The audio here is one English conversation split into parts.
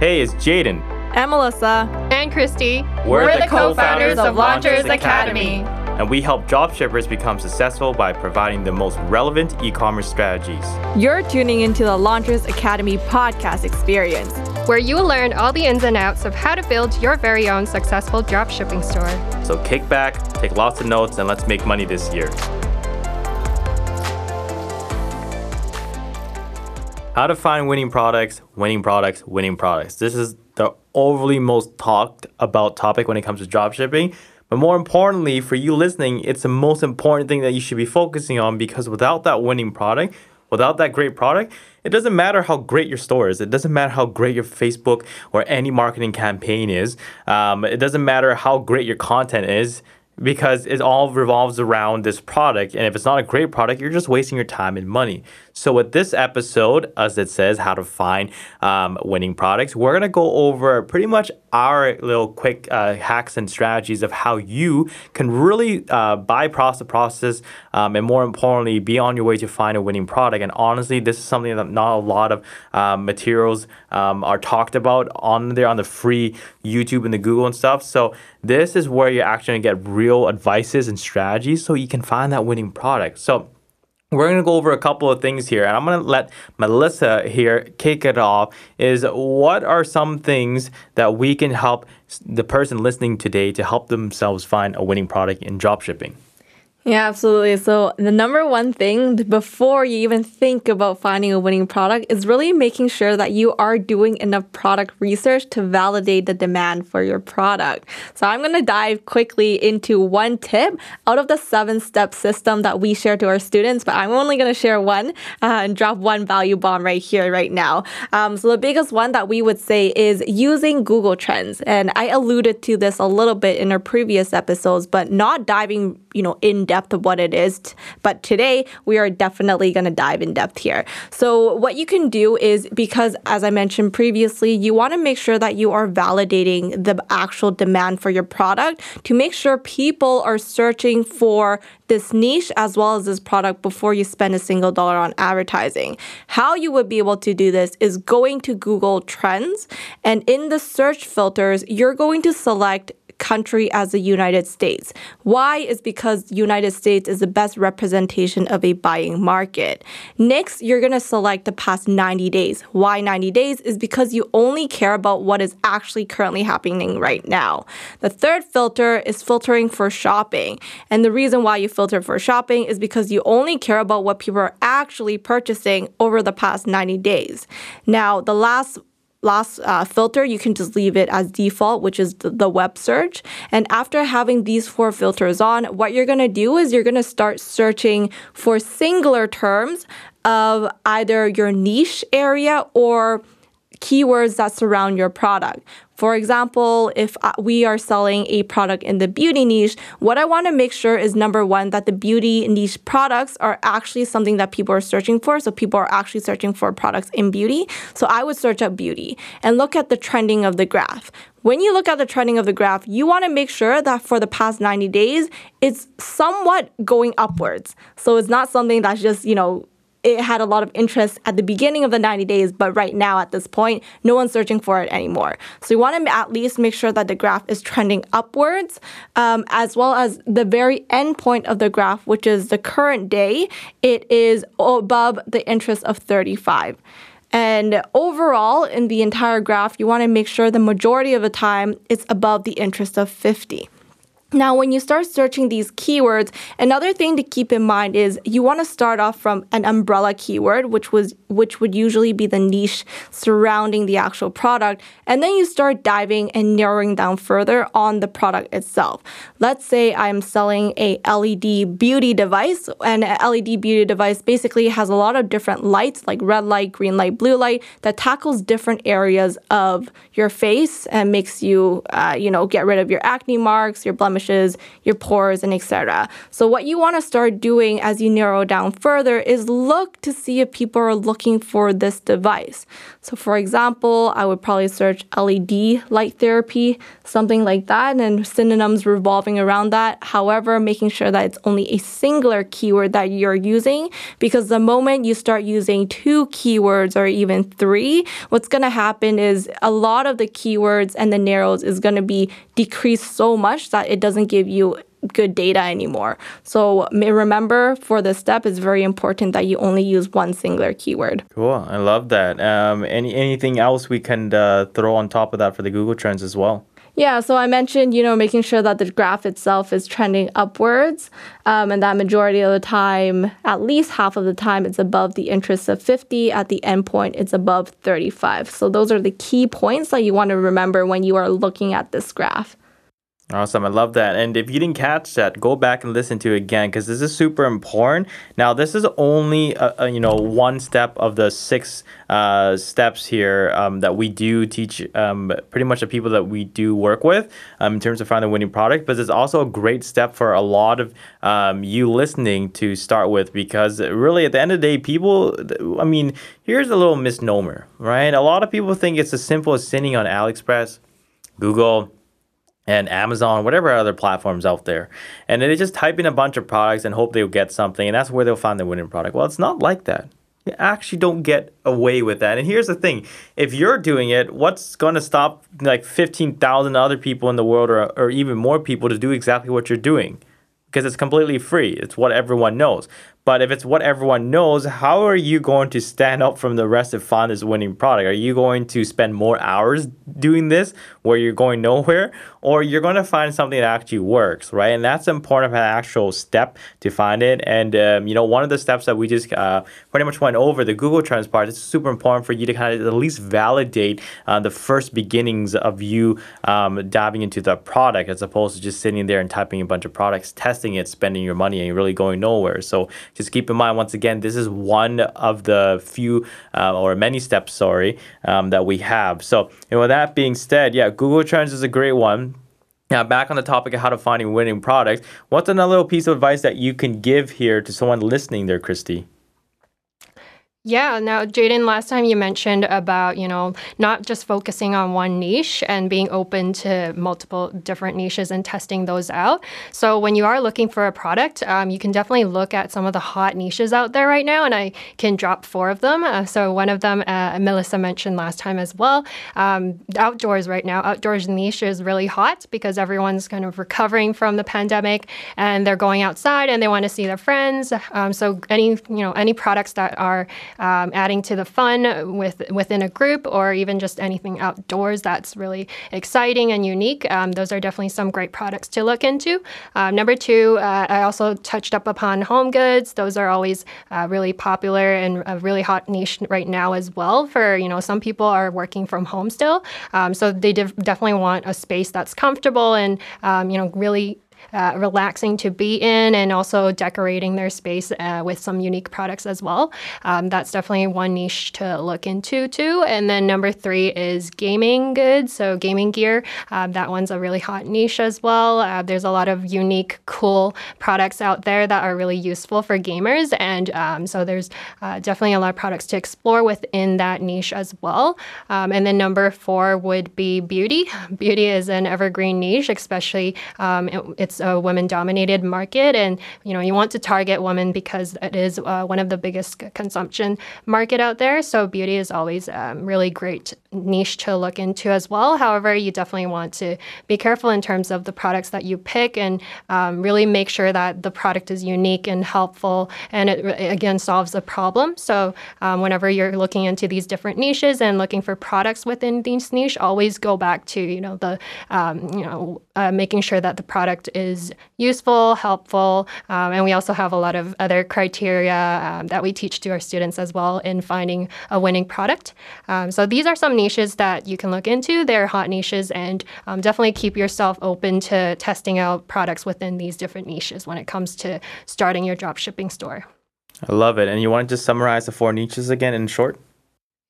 Hey, it's Jaden. And Melissa. And Christy. We're, We're the, co founders of Launchers Academy. And we help dropshippers become successful by providing the most relevant e commerce strategies. You're tuning into the Launchers Academy podcast experience, where you will learn all the ins and outs of how to build your very own successful dropshipping store. So kick back, take lots of notes, and let's make money this year. How to find winning products, winning products, winning products. This is the overly most talked about topic when it comes to dropshipping. But more importantly, for you listening, it's the most important thing that you should be focusing on because without that winning product, without that great product, it doesn't matter how great your store is. It doesn't matter how great your Facebook or any marketing campaign is. Um, it doesn't matter how great your content is because it all revolves around this product. And if it's not a great product, you're just wasting your time and money. So, with this episode, as it says, how to find um, winning products, we're to go over pretty much our little quick uh, hacks and strategies of how you can really uh, bypass the process um, and, more importantly, be on your way to find a winning product. And honestly, this is something that not a lot of um, materials um, are talked about on there on the free YouTube and the Google and stuff. So, this is where you're actually to get real advices and strategies so you can find that winning product. So, we're going to go over a couple of things here and i'm going to let melissa here kick it off is what are some things that we can help the person listening today to help themselves find a winning product in dropshipping yeah, absolutely. So, the number one thing before you even think about finding a winning product is really making sure that you are doing enough product research to validate the demand for your product. So, I'm going to dive quickly into one tip out of the seven step system that we share to our students, but I'm only going to share one uh, and drop one value bomb right here, right now. Um, so, the biggest one that we would say is using Google Trends. And I alluded to this a little bit in our previous episodes, but not diving, you know, in depth of what it is. But today we are definitely going to dive in depth here. So what you can do is because as I mentioned previously, you want to make sure that you are validating the actual demand for your product to make sure people are searching for this niche as well as this product before you spend a single dollar on advertising. How you would be able to do this is going to Google Trends and in the search filters, you're going to select country as the United States. Why is because United States is the best representation of a buying market. Next, you're going to select the past 90 days. Why 90 days is because you only care about what is actually currently happening right now. The third filter is filtering for shopping. And the reason why you filter for shopping is because you only care about what people are actually purchasing over the past 90 days. Now, the last last uh, filter, you can just leave it as default, which is the, the web search. And after having these four filters on, what you're going to do is you're going to start searching for singular terms of either your niche area or keywords that surround your product. For example, if we are selling a product in the beauty niche, what I want to make sure is number one, that the beauty niche products are actually something that people are searching for. So people are actually searching for products in beauty. So I would search up beauty and look at the trending of the graph. When you look at the trending of the graph, you want to make sure that for the past 90 days, it's somewhat going upwards. So it's not something that's just, you know, it had a lot of interest at the beginning of the 90 days, but right now at this point, no one's searching for it anymore. So you want to at least make sure that the graph is trending upwards, um, as well as the very end point of the graph, which is the current day, it is above the interest of 35. And overall, in the entire graph, you want to make sure the majority of the time it's above the interest of 50. Now, when you start searching these keywords, another thing to keep in mind is you want to start off from an umbrella keyword, which was which would usually be the niche surrounding the actual product, and then you start diving and narrowing down further on the product itself. Let's say I'm selling a LED beauty device, and an LED beauty device basically has a lot of different lights, like red light, green light, blue light, that tackles different areas of your face and makes you, uh, you know, get rid of your acne marks, your blemish blemishes, your pores, and etc. So what you want to start doing as you narrow down further is look to see if people are looking for this device. So for example, I would probably search LED light therapy, something like that, and synonyms revolving around that. However, making sure that it's only a singular keyword that you're using because the moment you start using two keywords or even three, what's going to happen is a lot of the keywords and the narrows is going to be decreased so much that it doesn't give you good data anymore. So remember for this step, it's very important that you only use one singular keyword. Cool. I love that. Um, any anything else we can uh, throw on top of that for the Google Trends as well? Yeah, so I mentioned, you know, making sure that the graph itself is trending upwards, um, and that majority of the time, at least half of the time, it's above the interest of 50. At the endpoint, it's above 35. So those are the key points that you want to remember when you are looking at this graph. Awesome. I love that. And if you didn't catch that, go back and listen to it again because this is super important. Now, this is only, a, you know, one step of the six uh, steps here um, that we do teach um, pretty much the people that we do work with um, in terms of finding a winning product. But it's also a great step for a lot of um, you listening to start with because really at the end of the day, people, I mean, here's a little misnomer, right? A lot of people think it's as simple as sitting on AliExpress, Google, and Amazon, whatever other platforms out there. And they just type in a bunch of products and hope they'll get something, and that's where they'll find the winning product. Well, it's not like that. You actually don't get away with that. And here's the thing if you're doing it, what's going to stop like 15,000 other people in the world or, or even more people to do exactly what you're doing? Because it's completely free, it's what everyone knows. But if it's what everyone knows, how are you going to stand up from the rest of find this winning product? Are you going to spend more hours doing this where you're going nowhere? Or you're going to find something that actually works, right? And that's important of an actual step to find it. And, um, you know, one of the steps that we just uh, pretty much went over, the Google Trends part, it's super important for you to kind of at least validate uh, the first beginnings of you um, diving into the product as opposed to just sitting there and typing a bunch of products, testing it, spending your money, and really going nowhere. So just keep in mind, once again, this is one of the few uh, or many steps, sorry, um, that we have. So, and with that being said, yeah, Google Trends is a great one. Now, back on the topic of how to find a winning product, what's another little piece of advice that you can give here to someone listening there, Christy? Yeah. Now, Jaden, last time you mentioned about, you know, not just focusing on one niche and being open to multiple different niches and testing those out. So, when you are looking for a product, um, you can definitely look at some of the hot niches out there right now, and I can drop four of them. Uh, so, one of them, uh, Melissa mentioned last time as well. Um, outdoors right now, outdoors niche is really hot because everyone's kind of recovering from the pandemic and they're going outside and they want to see their friends. Um, so, any, you know, any products that are um, adding to the fun with within a group or even just anything outdoors that's really exciting and unique. Um, those are definitely some great products to look into. Um, number two, uh, I also touched up upon home goods. Those are always uh, really popular and a really hot niche right now as well. For you know, some people are working from home still, um, so they def- definitely want a space that's comfortable and um, you know really uh, relaxing to be in and also decorating their space uh, with some unique products as well. Um, that's definitely one niche to look into too. And then number three is gaming goods. So gaming gear, uh, that one's a really hot niche as well. Uh, there's a lot of unique, cool products out there that are really useful for gamers. And um, so there's uh, definitely a lot of products to explore within that niche as well. Um, and then number four would be beauty. Beauty is an evergreen niche, especially um, it, it's a women dominated market and you know you want to target women because it is uh, one of the biggest consumption market out there. So beauty is always um, really great niche to look into as well. However you definitely want to be careful in terms of the products that you pick and um, really make sure that the product is unique and helpful and it again solves a problem. So um, whenever you're looking into these different niches and looking for products within these niche always go back to you know the um, you know uh, making sure that the product is useful, helpful, um, and we also have a lot of other criteria um, that we teach to our students as well in finding a winning product. Um, so these are some niches that you can look into. They're hot niches, and um, definitely keep yourself open to testing out products within these different niches when it comes to starting your drop shipping store. I love it. And you want to just summarize the four niches again in short?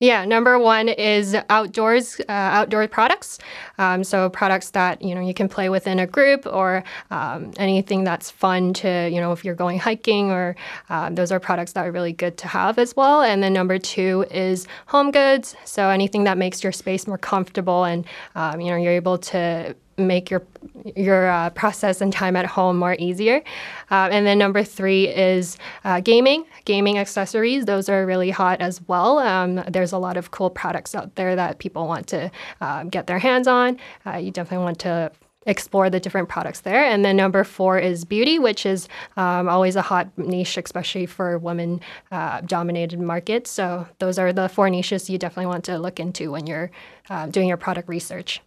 Yeah, number one is outdoors, uh, outdoor products. Um, so products that you know you can play within a group, or um, anything that's fun to you know if you're going hiking, or uh, those are products that are really good to have as well. And then number two is home goods. So anything that makes your space more comfortable, and um, you know you're able to make your your uh, process and time at home more easier. Uh, and then number three is uh, gaming, gaming accessories. Those are really hot as well. Um, there's a lot of cool products out there that people want to um, get their hands on. Uh, you definitely want to explore the different products there. And then number four is beauty, which is um, always a hot niche, especially for women uh, dominated markets. So those are the four niches you definitely want to look into when you're uh, doing your product research.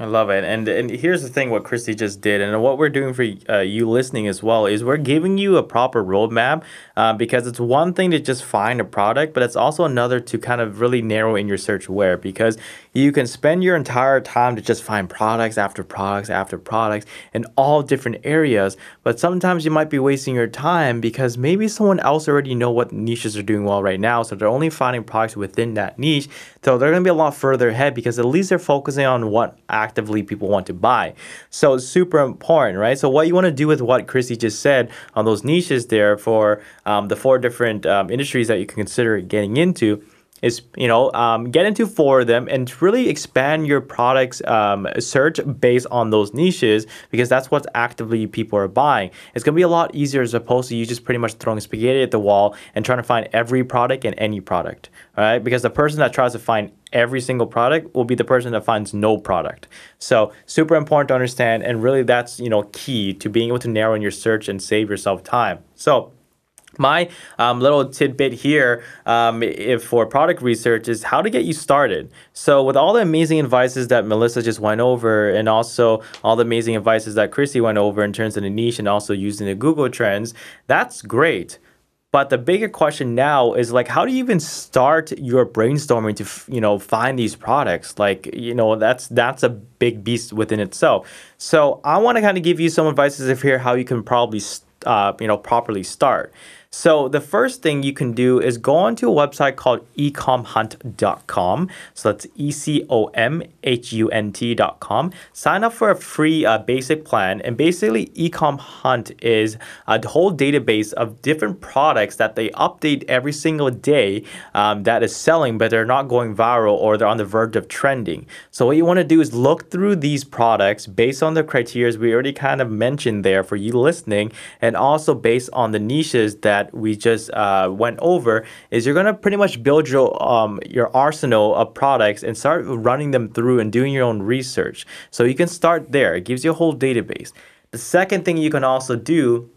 I love it. And and here's the thing what Christy just did, and what we're doing for uh, you listening as well, is we're giving you a proper roadmap uh, because it's one thing to just find a product, but it's also another to kind of really narrow in your search where because you can spend your entire time to just find products after products after products in all different areas, but sometimes you might be wasting your time because maybe someone else already know what niches are doing well right now, so they're only finding products within that niche. So they're going to be a lot further ahead because at least they're focusing on what actively people want to buy. So it's super important, right? So what you want to do with what Chrissy just said on those niches there for um, the four different um, industries that you can consider getting into is you know um, get into four of them and really expand your products um, search based on those niches because that's what actively people are buying it's going to be a lot easier as opposed to you just pretty much throwing spaghetti at the wall and trying to find every product and any product right because the person that tries to find every single product will be the person that finds no product so super important to understand and really that's you know key to being able to narrow in your search and save yourself time so my um, little tidbit here um, if for product research is how to get you started. So, with all the amazing advices that Melissa just went over, and also all the amazing advices that Chrissy went over in terms of the niche and also using the Google Trends, that's great. But the bigger question now is like, how do you even start your brainstorming to you know find these products? Like, you know, that's that's a big beast within itself. So, I want to kind of give you some advices of here how you can probably uh, you know properly start. So the first thing you can do is go onto a website called ecomhunt.com. So that's E C O M H U N T.com. Sign up for a free uh, basic plan. And basically, Ecom Hunt is a whole database of different products that they update every single day um, that is selling, but they're not going viral or they're on the verge of trending. So what you want to do is look through these products based on the criteria we already kind of mentioned there for you listening, and also based on the niches that that we just uh, went over is you're gonna pretty much build your um, your arsenal of products and start running them through and doing your own research. So you can start there. It gives you a whole database. The second thing you can also do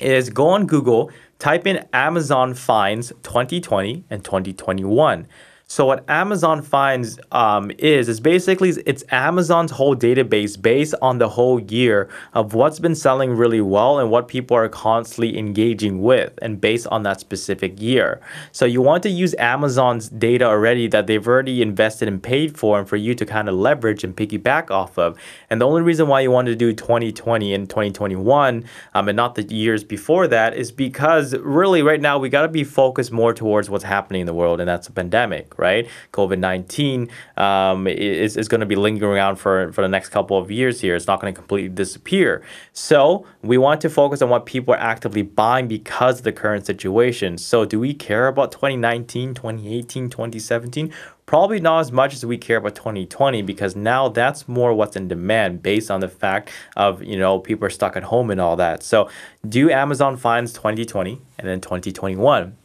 is go on Google, type in Amazon finds 2020 and 2021. So what Amazon finds um, is is basically it's Amazon's whole database based on the whole year of what's been selling really well and what people are constantly engaging with, and based on that specific year. So you want to use Amazon's data already that they've already invested and paid for, and for you to kind of leverage and piggyback off of. And the only reason why you want to do 2020 and 2021 um, and not the years before that is because really right now we got to be focused more towards what's happening in the world, and that's a pandemic right? COVID 19 um, is, is going to be lingering around for, for the next couple of years here. It's not going to completely disappear. So we want to focus on what people are actively buying because of the current situation. So do we care about 2019, 2018, 2017? Probably not as much as we care about 2020 because now that's more what's in demand based on the fact of, you know, people are stuck at home and all that. So do Amazon finds 2020 and then 2021.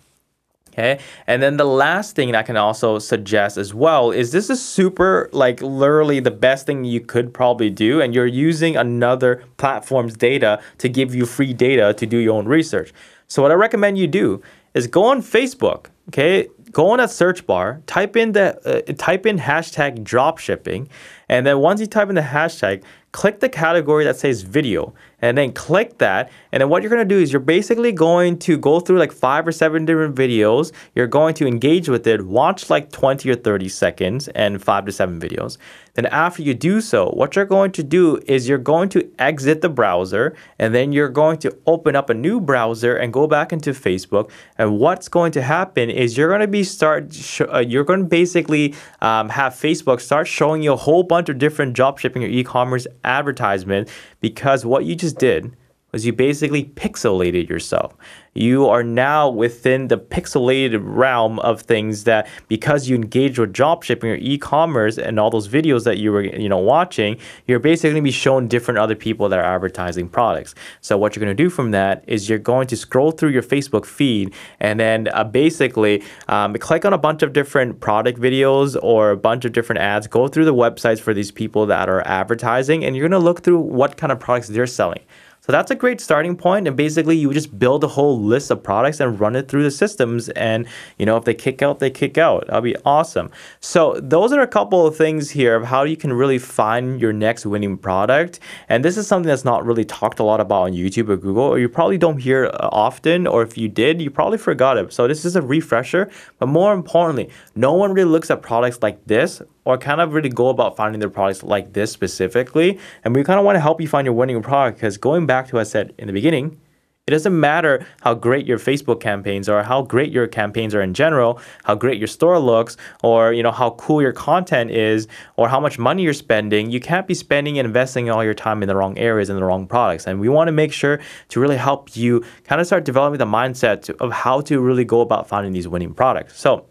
Okay. And then the last thing I can also suggest as well is this is super, like, literally the best thing you could probably do. And you're using another platform's data to give you free data to do your own research. So, what I recommend you do is go on Facebook. Okay. Go on a search bar, type in the uh, type in hashtag dropshipping, And then once you type in the hashtag, click the category that says video and then click that. And then what you're going to do is you're basically going to go through like five or seven different videos. You're going to engage with it, watch like 20 or 30 seconds and five to seven videos. Then after you do so, what you're going to do is you're going to exit the browser and then you're going to open up a new browser and go back into Facebook. And what's going to happen is you're going to be start uh, you're going to basically um, have Facebook start showing you a whole bunch of different drop shipping or e-commerce advertisement because what you just did was you basically pixelated yourself. You are now within the pixelated realm of things that because you engage with drop shipping or e-commerce and all those videos that you were you know watching, you're basically going to be shown different other people that are advertising products. So what you're going to do from that is you're going to scroll through your Facebook feed and then uh, basically um, click on a bunch of different product videos or a bunch of different ads. Go through the websites for these people that are advertising, and you're going to look through what kind of products they're selling. So that's a great starting point. And basically, you just build a whole list of products and run it through the systems. And, you know, if they kick out, they kick out. That'll be awesome. So those are a couple of things here of how you can really find your next winning product. And this is something that's not really talked a lot about on YouTube or Google, or you probably don't hear uh, often. Or if you did, you probably forgot it. So this is a refresher. But more importantly, no one really looks at products like this or kind of really go about finding their products like this specifically. And we kind of want to help you find your winning product because going back to what I said in the beginning, it doesn't matter how great your Facebook campaigns are, how great your campaigns are in general, how great your store looks, or you know how cool your content is, or how much money you're spending. You can't be spending and investing all your time in the wrong areas and the wrong products. And we want to make sure to really help you kind of start developing the mindset of how to really go about finding these winning products. So,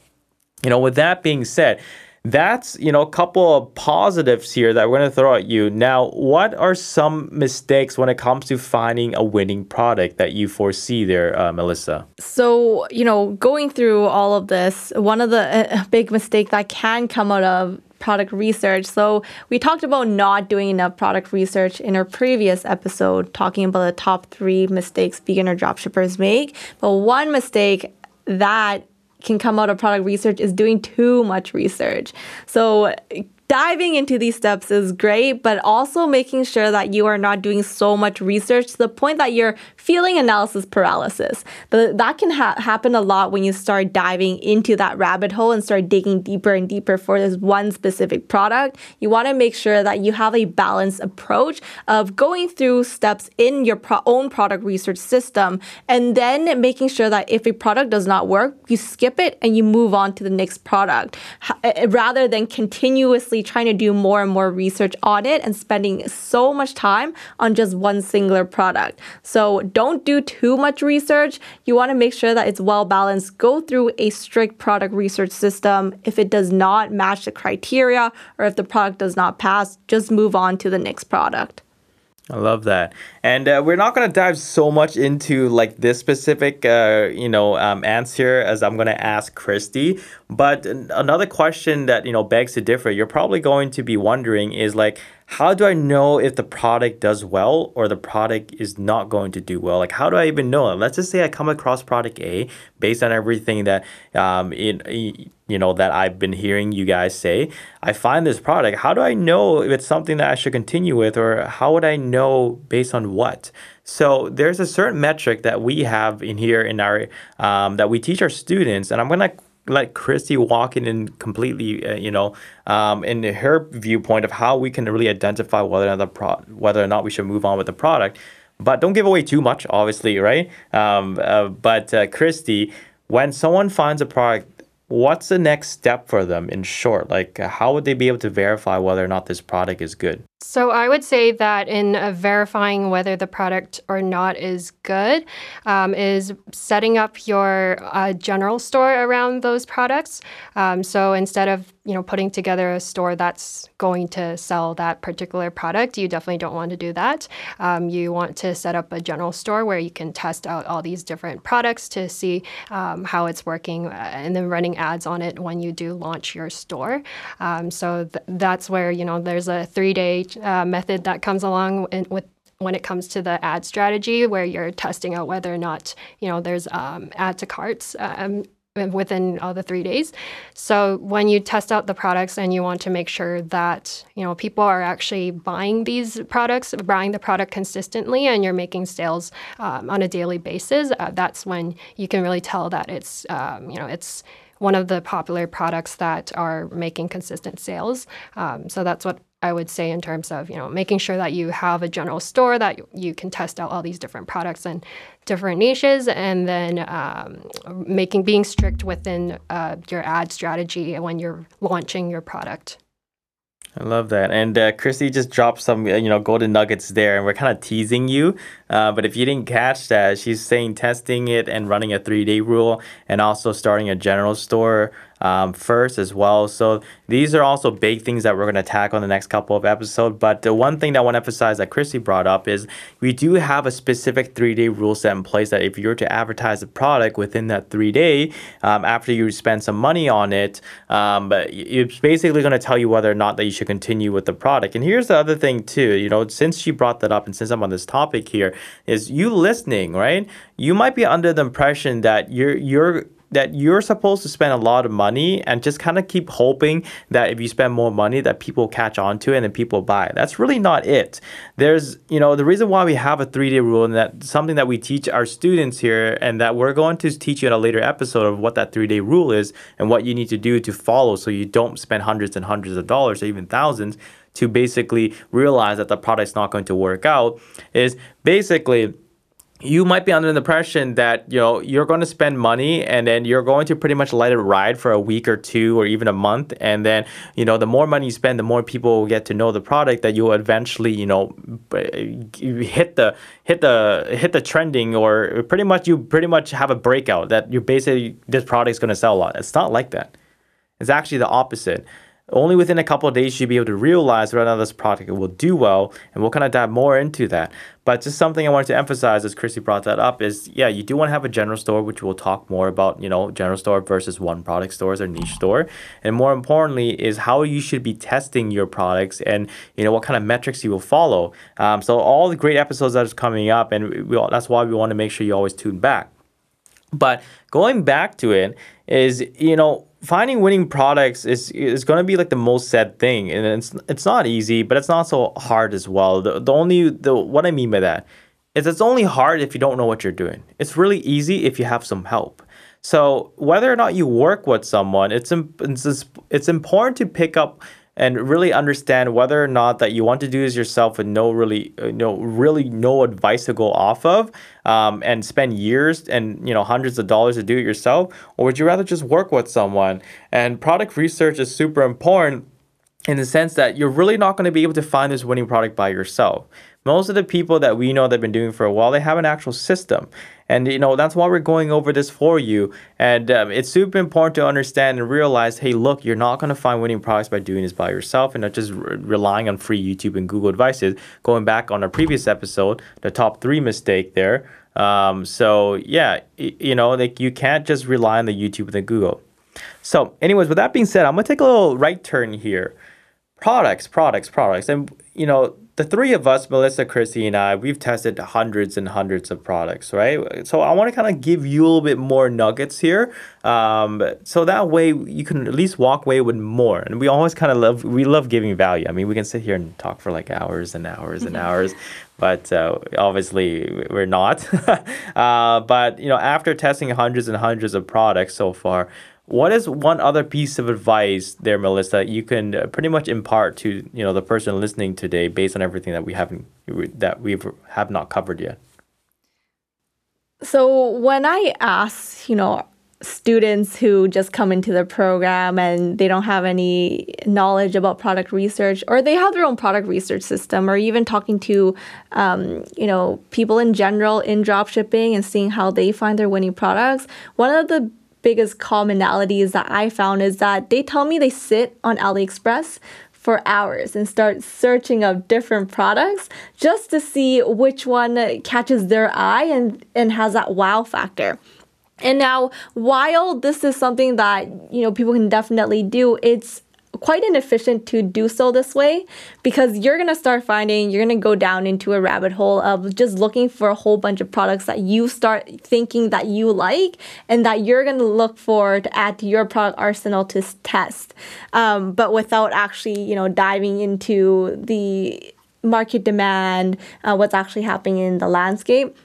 you know, with that being said, that's you know a couple of positives here that we're going to throw at you now what are some mistakes when it comes to finding a winning product that you foresee there uh, melissa so you know going through all of this one of the uh, big mistake that can come out of product research. So we talked about not doing enough product research in our previous episode, talking about the top three mistakes beginner dropshippers make. But one mistake that can come out of product research is doing too much research. So diving into these steps is great, but also making sure that you are not doing so much research to the point that you're feeling analysis paralysis. That can ha- happen a lot when you start diving into that rabbit hole and start digging deeper and deeper for this one specific product. You want to make sure that you have a balanced approach of going through steps in your pro- own product research system and then making sure that if a product does not work, you skip it and you move on to the next product eh, rather than continuously trying to do more and more research on it and spending so much time on just one singular product. So don't do too much research. You want to make sure that it's well balanced. Go through a strict product research system. If it does not match the criteria or if the product does not pass, just move on to the next product. I love that. And uh, we're not going to dive so much into like this specific, uh, you know, um, answer as I'm going to ask Christy. But another question that, you know, begs to differ, you're probably going to be wondering is like, how do I know if the product does well or the product is not going to do well? Like, how do I even know? Let's just say I come across product A based on everything that, um, in, you know, that I've been hearing you guys say. I find this product. How do I know if it's something that I should continue with, or how would I know based on what? So there's a certain metric that we have in here in our um, that we teach our students, and I'm gonna let Christy walk in and completely, uh, you know, um, in her viewpoint of how we can really identify whether or not the pro- whether or not we should move on with the product. But don't give away too much, obviously, right? Um, uh, but uh, Christy, when someone finds a product, what's the next step for them? In short, like how would they be able to verify whether or not this product is good? So I would say that in uh, verifying whether the product or not is good um, is setting up your uh, general store around those products. Um, so instead of you know putting together a store that's going to sell that particular product, you definitely don't want to do that. Um, you want to set up a general store where you can test out all these different products to see um, how it's working, uh, and then running ads on it when you do launch your store. Um, so th- that's where you know there's a three day uh, method that comes along with when it comes to the ad strategy, where you're testing out whether or not you know there's um, add to carts um, within all the three days. So when you test out the products and you want to make sure that you know people are actually buying these products, buying the product consistently, and you're making sales um, on a daily basis, uh, that's when you can really tell that it's um, you know it's one of the popular products that are making consistent sales. Um, so that's what I would say in terms of you know making sure that you have a general store that you can test out all these different products and different niches, and then um, making being strict within uh, your ad strategy when you're launching your product. I love that. And uh, Christy just dropped some, uh, you know, golden nuggets there, and we're kind of teasing you. Uh, but if you didn't catch that, she's saying testing it and running a three day rule, and also starting a general store um, first as well. So these are also big things that we're going to tackle in the next couple of episodes. But the one thing that I want to emphasize that Christy brought up is we do have a specific three day rule set in place that if you're to advertise a product within that three day, um, after you spend some money on it, um, it's basically going to tell you whether or not that you should continue with the product. And here's the other thing too, you know, since she brought that up and since I'm on this topic here, is you listening, right? You might be under the impression that you're you're that you're supposed to spend a lot of money and just kind of keep hoping that if you spend more money that people catch on to it and then people buy. That's really not it. There's, you know, the reason why we have a 3-day rule and that something that we teach our students here and that we're going to teach you in a later episode of what that 3-day rule is and what you need to do to follow so you don't spend hundreds and hundreds of dollars or even thousands to basically realize that the product's not going to work out is basically you might be under the impression that you know you're going to spend money and then you're going to pretty much let it ride for a week or two or even a month. And then you know the more money you spend the more people will get to know the product that you'll eventually you know eh, hit the hit the hit the trending or pretty much you pretty much have a breakout that you basically this product is going to sell a lot. It's not like that. It's actually the opposite only within a couple of days you'll be able to realize whether or not this product will do well, and we'll kind of dive more into that. But just something I wanted to emphasize as Chrissy brought that up is yeah, you do want to have a general store, which we'll talk more about, you know, general store versus one product stores or niche store. And more importantly, is how you should be testing your products and you know what kind of metrics you will follow. Um, so all the great episodes that is coming up, and we, that's why we want to make sure you always tune back. But going back to it is, you know, finding winning products is is going to be like the most said thing and it's it's not easy but it's not so hard as well. The, the only the what i mean by that is it's only hard if you don't know what you're doing. It's really easy if you have some help. So whether or not you work with someone it's it's, it's important to pick up and really understand whether or not that you want to do this yourself with no really uh, no really no advice to go off of um, and spend years and you know hundreds of dollars to do it yourself or would you rather just work with someone? And product research is super important in the sense that you're really not going to be able to find this winning product by yourself most of the people that we know that have been doing for a while they have an actual system. And you know that's why we're going over this for you. And um, it's super important to understand and realize hey look you're not going to find winning products by doing this by yourself and not just re- relying on free youtube and google advices going back on our previous episode the top three mistake there. Um, so yeah y- you know like you can't just rely on the youtube and the google. So anyways with that being said i'm going to take a little right turn here. Products products products. And you know the three of us, Melissa, Chrissy, and I, we've tested hundreds and hundreds of products, right? So I want to kind of give you a little bit more nuggets here, um, so that way you can at least walk away with more. And we always kind of love we love giving value. I mean, we can sit here and talk for like hours and hours and hours, but uh, obviously we're not. uh, but you know, after testing hundreds and hundreds of products so far, what is one other piece of advice there, Melissa, you can uh, pretty much impart to you know the person listening today, based on everything that we haven't that we have not covered yet? So when I ask, you know, students who just come into the program and they don't have any knowledge about product research or they have their own product research system or even talking to um, you know people in general in dropshipping and seeing how they find their winning products one of the biggest commonalities that I found is that they tell me they sit on AliExpress for hours and start searching up different products just to see which one catches their eye and, and has that wow factor. And now, while this is something that you know people can definitely do, it's quite inefficient to do so this way because you're going to start finding you're going to go down into a rabbit hole of just looking for a whole bunch of products that you start thinking that you like and that you're going to look for to add to your product arsenal to test. Um, but without actually you know diving into the market demand uh, what's actually happening in the landscape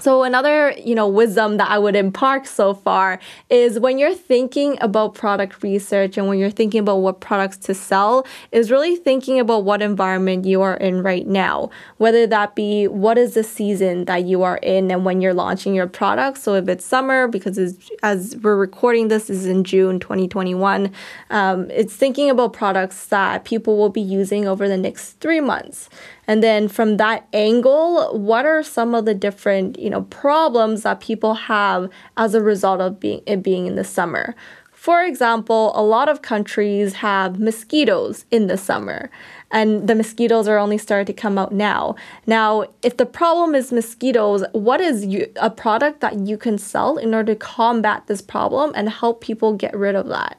so another, you know, wisdom that I would impart so far is when you're thinking about product research and when you're thinking about what products to sell is really thinking about what environment you are in right now. Whether that be what is the season that you are in and when you're launching your product. So if it's summer, because as we're recording this, this is in June 2021, um, it's thinking about products that people will be using over the next three months. And then from that angle, what are some of the different, you know, problems that people have as a result of being it being in the summer? For example, a lot of countries have mosquitoes in the summer, and the mosquitoes are only starting to come out now. Now, if the problem is mosquitoes, what is you, a product that you can sell in order to combat this problem and help people get rid of that?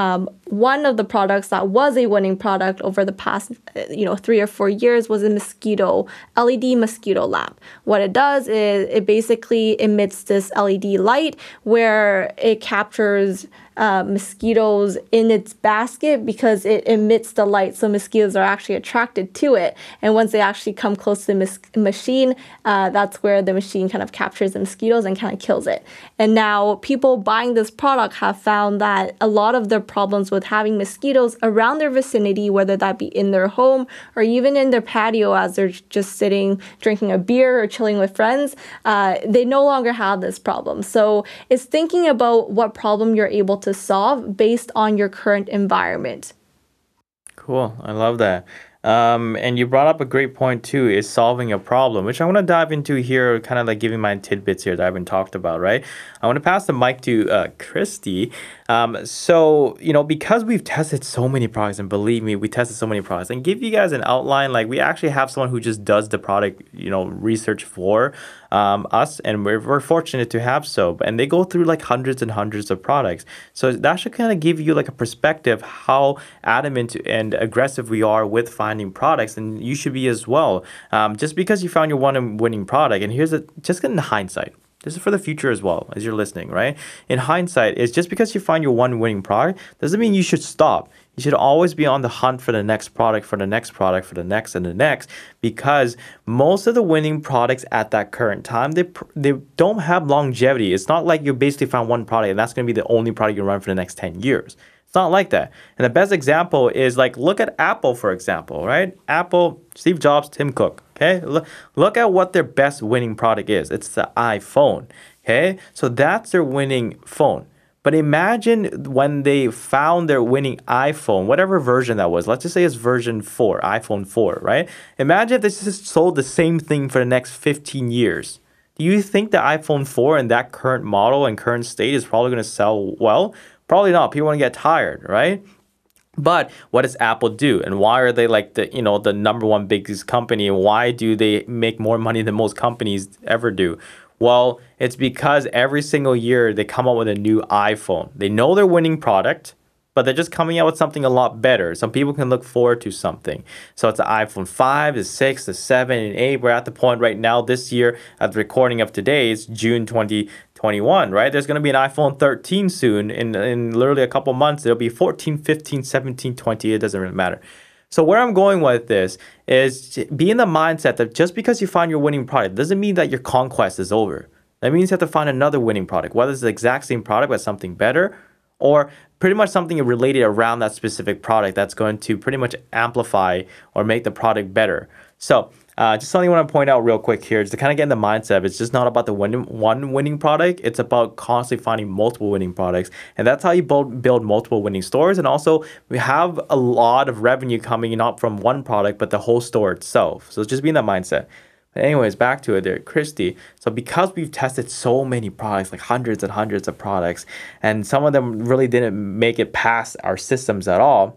Um, one of the products that was a winning product over the past, you know, three or four years was a mosquito LED mosquito lamp. What it does is it basically emits this LED light where it captures uh, mosquitoes in its basket because it emits the light, so mosquitoes are actually attracted to it. And once they actually come close to the machine, uh, that's where the machine kind of captures the mosquitoes and kind of kills it. And now people buying this product have found that a lot of their problems with having mosquitoes around their vicinity, whether that be in their home or even in their patio as they're just sitting drinking a beer or chilling with friends, uh, they no longer have this problem. So it's thinking about what problem you're able to solve based on your current environment. Cool. I love that. Um, and you brought up a great point too, is solving a problem, which I want to dive into here, kind of like giving my tidbits here that I haven't talked about, right? I want to pass the mic to uh, Christy. Um, so, you know, because we've tested so many products, and believe me, we tested so many products, and give you guys an outline, like we actually have someone who just does the product, you know, research for um, us, and we're, we're fortunate to have so. And they go through like hundreds and hundreds of products. So that should kind of give you like a perspective how adamant and aggressive we are with finding products, and you should be as well. Um, just because you found your one winning product, and here's a just in hindsight. This is for the future as well as you're listening, right? In hindsight, it's just because you find your one winning product doesn't mean you should stop. You should always be on the hunt for the next product, for the next product, for the next and the next, because most of the winning products at that current time they they don't have longevity. It's not like you basically found one product and that's going to be the only product you run for the next ten years. It's not like that. And the best example is like look at Apple for example, right? Apple, Steve Jobs, Tim Cook. Okay, look look at what their best winning product is. It's the iPhone. Okay, so that's their winning phone. But imagine when they found their winning iPhone, whatever version that was. Let's just say it's version 4, iPhone 4, right? Imagine if they just sold the same thing for the next 15 years. Do you think the iPhone 4 in that current model and current state is probably going to sell well? Probably not. People want to get tired, right? But what does Apple do? And why are they like the, you know, the number one biggest company? Why do they make more money than most companies ever do? Well, it's because every single year they come out with a new iPhone. They know they're winning product, but they're just coming out with something a lot better. Some people can look forward to something. So it's the iPhone 5, the 6, the 7, and 8. We're at the point right now this year at the recording of today, it's June 2021, right? There's going to be an iPhone 13 soon. In, in literally a couple months, there'll be 14, 15, 17, 20. It doesn't really matter. So where I'm going with this is be in the mindset that just because you find your winning product doesn't mean that your conquest is over. That means you have to find another winning product, whether it's the exact same product but something better, or pretty much something related around that specific product that's going to pretty much amplify or make the product better. So uh, just something I want to point out real quick here is to kind of get in the mindset. It's just not about the win- one winning product. It's about constantly finding multiple winning products, and that's how you build build multiple winning stores. And also, we have a lot of revenue coming not from one product, but the whole store itself. So just be in that mindset. But anyways, back to it there, Christy. So because we've tested so many products, like hundreds and hundreds of products, and some of them really didn't make it past our systems at all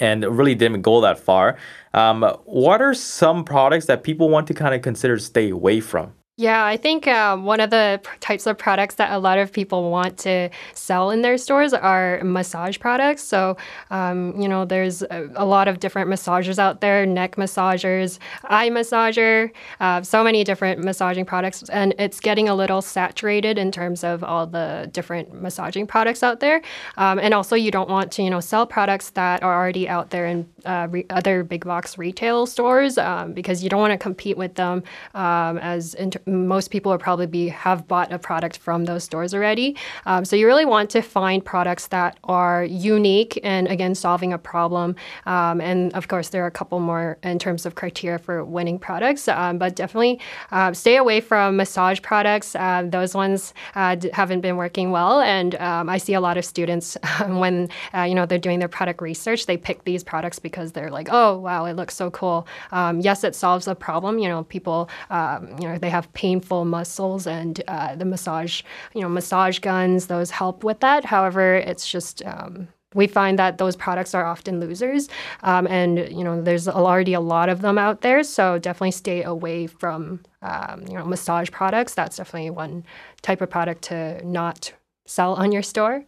and really didn't go that far. Um, what are some products that people want to kind of consider stay away from? Yeah, I think um, one of the types of products that a lot of people want to sell in their stores are massage products. So, um, you know, there's a, a, lot of different massagers out there neck massagers, eye massager, uh, so many different massaging products. And it's getting a little saturated in terms of all the different massaging products out there. Um, and also, you don't want to, you know, sell products that are already out there in uh, re- other big box retail stores um, because you don't want to compete with them um, as inter- most people will probably be have bought a product from those stores already. Um, so you really want to find products that are unique and again solving a problem. Um, and of course, there are a couple more in terms of criteria for winning products, um, but definitely uh, stay away from massage products. Uh, those ones uh, haven't been working well, and um, I see a lot of students when uh, you know they're doing their product research, they pick these products because they're like, oh wow, it looks so cool. Um, yes, it solves a problem. You know, people um, you know they have painful muscles and uh, the massage, you know, massage guns, those help with that. However, it's just um, we find that those products are often losers um, and you know there's already a lot of them out there. So definitely stay away from um, you know massage products. That's definitely one type of product to not sell on your store.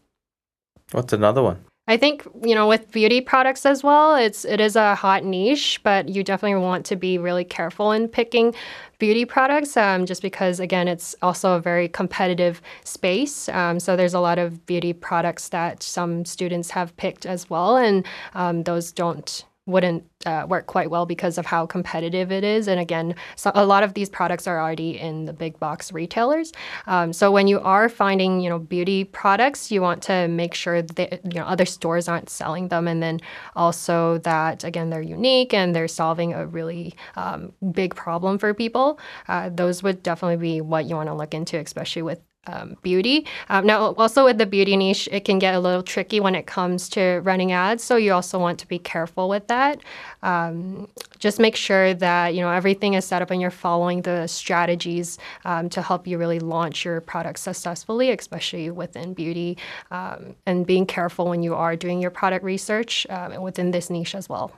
What's another one I think you know with beauty products as well, it's it is a hot niche, but you definitely want to be really careful in picking beauty products, um, just because again, it's also a very competitive space. Um, so there's a lot of beauty products that some students have picked as well, and um, those don't wouldn't uh, work quite well because of how competitive it is. And again, so a lot of these products are already in the big box retailers. Um, so when you are finding, you know, beauty products, you want to make sure that you know other stores aren't selling them, and then also that again they're unique and they're solving a really um, big problem for people. Uh, those would definitely be what you want to look into, especially with um, beauty. Um, now, also with the beauty niche, it can get a little tricky when it comes to running ads. So you also want to be careful with that. Um, just make sure that you know everything is set up and you're following the strategies um, to help you really launch your product successfully, especially within beauty, um, and being careful when you are doing your product research um, within this niche as well.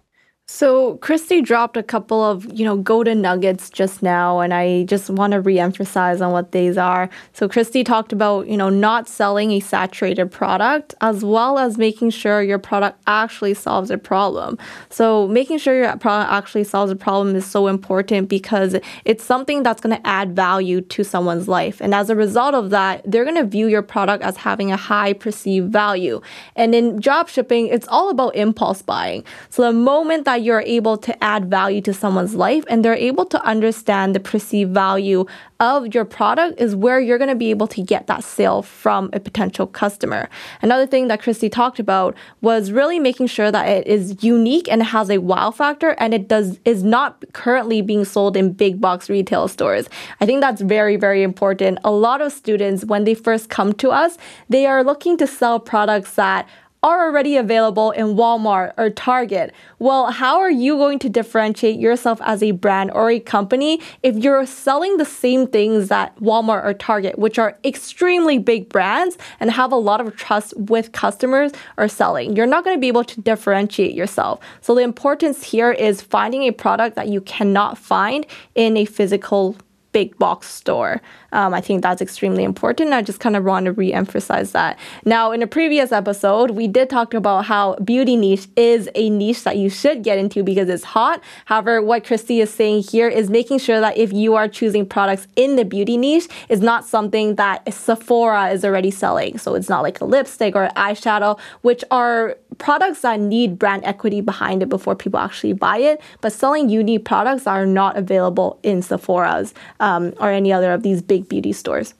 So Christy dropped a couple of, you know, golden nuggets just now, and I just want to reemphasize on what these are. So Christy talked about, you know, not selling a saturated product as well as making sure your product actually solves a problem. So making sure your product actually solves a problem is so important because it's something that's going to add value to someone's life. And as a result of that, they're going to view your product as having a high perceived value. And in drop shipping, it's all about impulse buying. So the moment that that you're able to add value to someone's life and they're able to understand the perceived value of your product is where you're going to be able to get that sale from a potential customer. Another thing that Christy talked about was really making sure that it is unique and has a wow factor and it does is not currently being sold in big box retail stores. I think that's very very important. A lot of students when they first come to us, they are looking to sell products that are already available in Walmart or Target. Well, how are you going to differentiate yourself as a brand or a company if you're selling the same things that Walmart or Target, which are extremely big brands and have a lot of trust with customers, are selling? You're not going to be able to differentiate yourself. So the importance here is finding a product that you cannot find in a physical big box store. Um, I think that's extremely important. I just kind of want to re-emphasize that. Now, in a previous episode, we did talk about how beauty niche is a niche that you should get into because it's hot. However, what Christy is saying here is making sure that if you are choosing products in the beauty niche, is not something that Sephora is already selling. So it's not like a lipstick or eyeshadow, which are products that need brand equity behind it before people actually buy it. But selling unique products are not available in Sephora's um, or any other of these big beauty stores.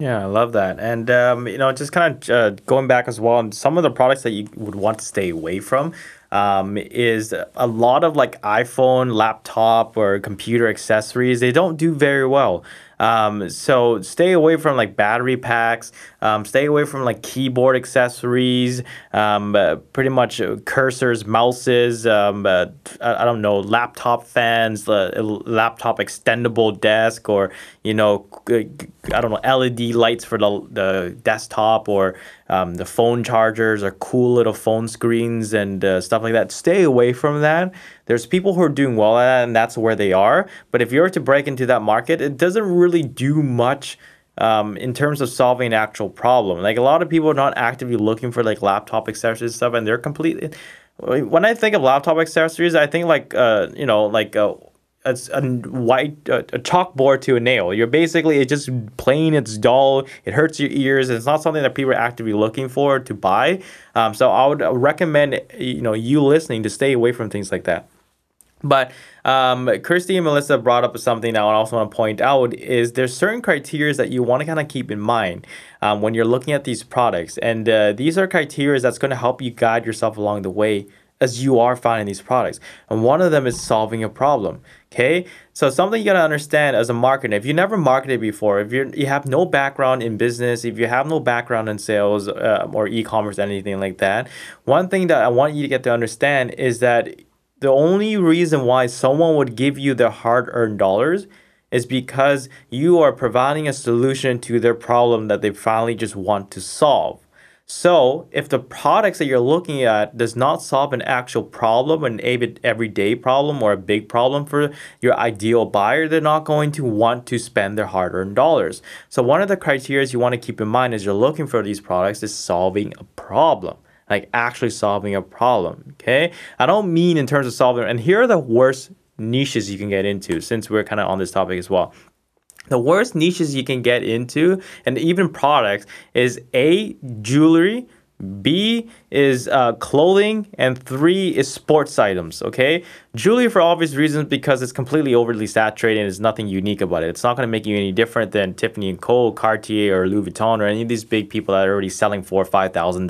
Yeah, I love that. And, um, you know, just kind of uh, going back as well, and some of the products that you would want to stay away from um, is a lot of like iPhone, laptop, or computer accessories. They don't do very well. Um, so stay away from like battery packs, Um, stay away from like keyboard accessories, um, uh, pretty much cursors, mouses. Um, uh, I, I, don't know, laptop fans, uh, laptop extendable desk, or you know, I don't know, LED lights for the the desktop, or um, the phone chargers, or cool little phone screens and uh, stuff like that. Stay away from that. There's people who are doing well at that, and that's where they are. But if you're to break into that market, it doesn't really do much um, in terms of solving an actual problem. Like a lot of people are not actively looking for like laptop accessories and stuff, and they're completely. When I think of laptop accessories, I think like uh, you know like a, a, a white a, a chalkboard to a nail. You're basically it's just plain. It's dull. It hurts your ears. It's not something that people are actively looking for to buy. Um, so I would recommend you know you listening to stay away from things like that. But um, Christy and Melissa brought up something that I also want to point out is there's certain criteria that you want to kind of keep in mind um, when you're looking at these products, and uh, these are criteria that's going to help you guide yourself along the way as you are finding these products. And one of them is solving a problem. Okay, so something you gotta understand as a marketer. If you never marketed before, if you you have no background in business, if you have no background in sales uh, or e-commerce, anything like that, one thing that I want you to get to understand is that the only reason why someone would give you their hard earned dollars is because you are providing a solution to their problem that they finally just want to solve. So, if the products that you're looking at does not solve an actual problem, an everyday problem or a big problem for your ideal buyer, they're not going to want to spend their hard-earned dollars. So, one of the criteria you want to keep in mind as you're looking for these products is solving a problem like actually solving a problem. Okay. I don't mean in terms of solving, and here are the worst niches you can get into since we're kind of on this topic as well. The worst niches you can get into, and even products, is A, jewelry, B is uh, clothing, and three is sports items. Okay, jewelry for obvious reasons because it's completely overly saturated and there's nothing unique about it. It's not going to make you any different than Tiffany and Co, Cartier, or Louis Vuitton, or any of these big people that are already selling four or five thousand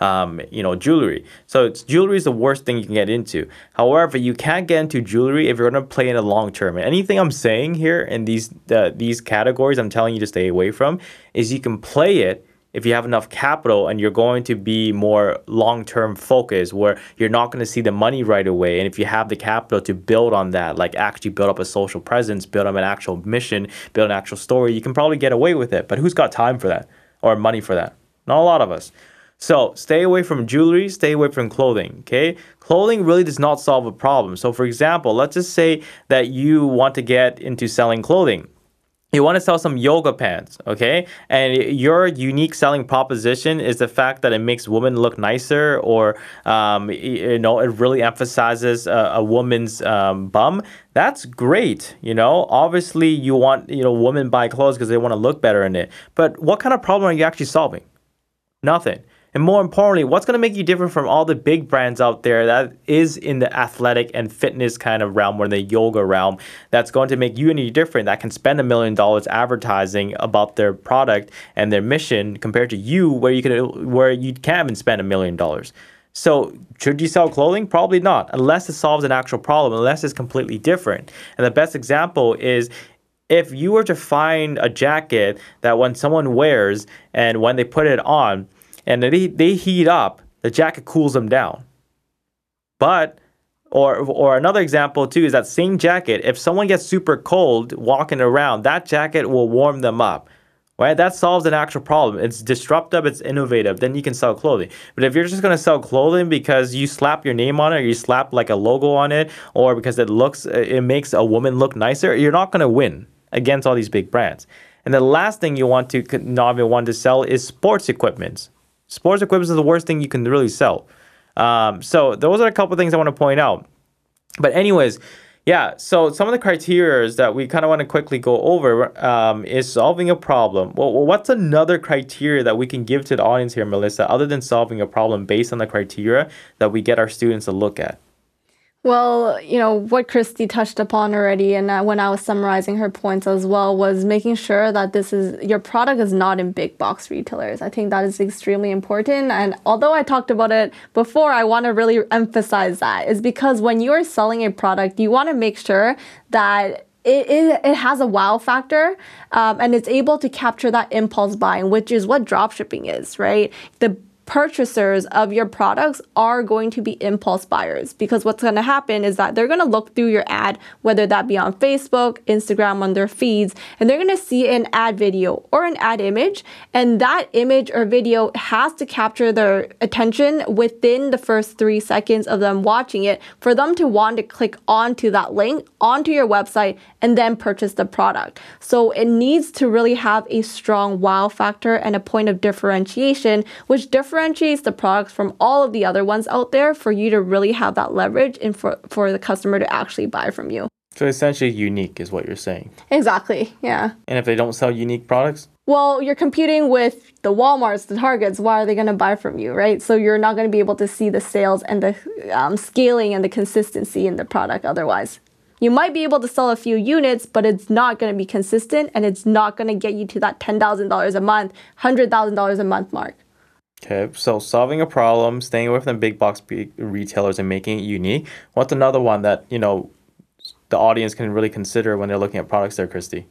um, you know, jewelry. So jewelry is the worst thing you can get into. However, you can't get into jewelry if you're going to play in the long term. Anything I'm saying here in these uh, these categories, I'm telling you to stay away from, is you can play it if you have enough capital and you're going to be more long-term focused where you're not going to see the money right away and if you have the capital to build on that like actually build up a social presence build up an actual mission build an actual story you can probably get away with it. But who's got time for that or money for that? Not a lot of us. So stay away from jewelry stay away from clothing okay? Clothing really does not solve a problem. So for example let's just say that you want to get into selling clothing you want to sell some yoga pants, okay? And your unique selling proposition is the fact that it makes women look nicer, or um, you know, it really emphasizes a, a woman's um, bum. That's great, you know. Obviously, you want you know women buy clothes because they want to look better in it. But what kind of problem are you actually solving? Nothing. And more importantly, what's going to make you different from all the big brands out there that is in the athletic and fitness kind of realm or the yoga realm that's going to make you any different that can spend a million dollars advertising about their product and their mission compared to you where you can where you can't even spend a million dollars. So, should you sell clothing? Probably not, unless it solves an actual problem, unless it's completely different. And the best example is if you were to find a jacket that when someone wears and when they put it on, and they, they heat up, the jacket cools them down. But or or another example too is that same jacket, if someone gets super cold walking around, that jacket will warm them up. Right? That solves an actual problem. It's disruptive, it's innovative, then you can sell clothing. But if you're just gonna sell clothing because you slap your name on it or you slap like a logo on it, or because it looks it makes a woman look nicer, you're not gonna win against all these big brands. And the last thing you want to not even want to sell is sports equipment. Sports equipment is the worst thing you can really sell. Um, so those are a couple things I want to point out. But anyways, yeah. So some of the criteria that we kind of want to quickly go over um, is solving a problem. Well, what's another criteria that we can give to the audience here, Melissa, other than solving a problem based on the criteria that we get our students to look at? Well, you know, what Christy touched upon already, and uh, when I was summarizing her points as well, was making sure that this is your product is not in big box retailers. I think that is extremely important. And although I talked about it before, I want to really emphasize that is because when you are selling a product, you want to make sure that it, it, it has a wow factor um, and it's able to capture that impulse buying, which is what dropshipping is, right? The purchasers of your products are going to be impulse buyers because what's going to happen is that they're going to look through your ad, whether that be on Facebook, Instagram, on their feeds, and they're going to see an ad video or an ad image. And that image or video has to capture their attention within the first three seconds of them watching it for them to want to click onto that link, onto your website, and then purchase the product. So it needs to really have a strong wow factor and a point of differentiation, which differentiates differentiates the products from all of the other ones out there for you to really have that leverage and for, for the customer to actually buy from you. So essentially unique is what you're saying. Exactly, yeah. And if they don't sell unique products? Well, you're competing with the Walmarts, the Targets. Why are they going to buy from you, right? So you're not going to be able to see the sales and the um, scaling and the consistency in the product otherwise. You might be able to sell a few units, but it's not going to be consistent and it's not going to get you to that $10,000 a month, $100,000 a month mark. Okay, so solving a problem, staying away from the big box retailers and making it unique. What's another one that, you know, the audience can really consider when they're looking at products there, Christy?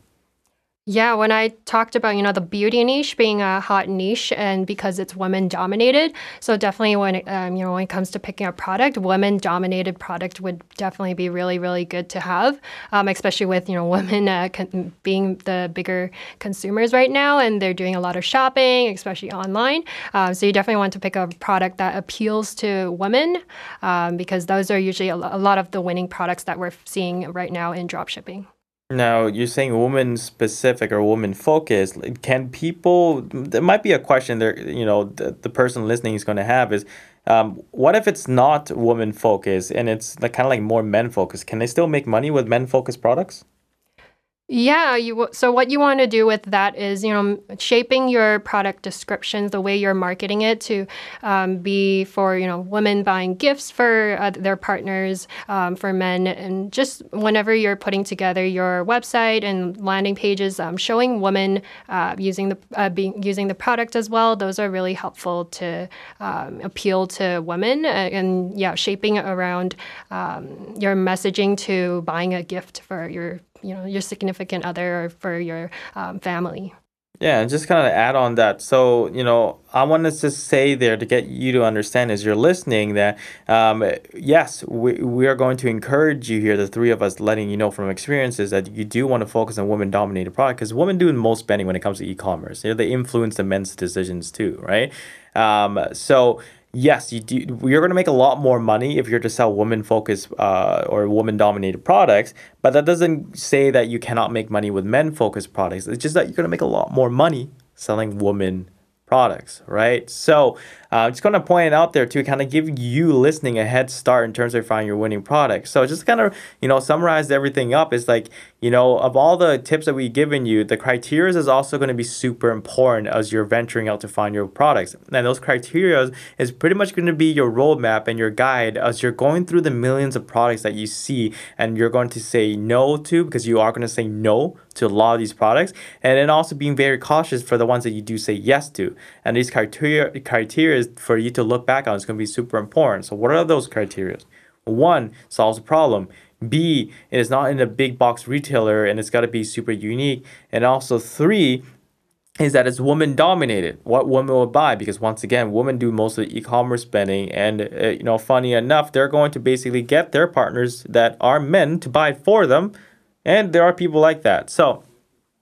Yeah, when I talked about, you know, the beauty niche being a hot niche and because it's women dominated. So definitely when, um, you know, when it comes to picking a product, women dominated product would definitely be really, really good to have, um, especially with, you know, women uh, con- being the bigger consumers right now and they're doing a lot of shopping, especially online. Uh, so you definitely want to pick a product that appeals to women um, because those are usually a, a lot of the winning products that we're seeing right now in dropshipping. Now, you're saying woman specific or woman focused. Can people, there might be a question there, you know, the, the person listening is going to have is, um, what if it's not woman focused and it's like, kind of like more men focused? Can they still make money with men focused products? Yeah, you so what you want to do with that is you know shaping your product descriptions the way you're marketing it to um, be for you know women buying gifts for uh, their partners um, for men and just whenever you're putting together your website and landing pages um, showing women uh, using the uh, being using the product as well those are really helpful to um, appeal to women uh, and yeah shaping around um, your messaging to buying a gift for your you know your significant other or for your um, family. Yeah, just kind of add on that. So, you know, I wanted to say there to get you to understand as you're listening that, um, yes, we, we are going to encourage you here, the three of us, letting you know from experiences that you do want to focus on women dominated product because women do the most spending when it comes to e commerce. You know, they influence the men's decisions too, right? Um, so, yes, you do. You're going to make a lot more money if you're to sell women focused uh, or woman dominated products. But that doesn't say that you cannot make money with men focused products. It's just that you're going to make a lot more money selling woman products, right? So uh, just going to point it out there to kind of give you listening a head start in terms of finding your winning product. So just kind of, you know, summarize everything up. It's like, you know, of all the tips that we've given you, the criteria is also going to be super important as you're venturing out to find your products. And those criteria is pretty much going to be your roadmap and your guide as you're going through the millions of products that you see and you're going to say no to because you are going to say no to a lot of these products and then also being very cautious for the ones that you do say yes to and these criteria criteria for you to look back on is going to be super important. So what are those criteria? One solves a problem. B it is not in a big box retailer and it's got to be super unique. And also three is that it's woman dominated. What women will buy? Because once again, women do most of the e-commerce spending, and uh, you know, funny enough, they're going to basically get their partners that are men to buy for them and there are people like that. So,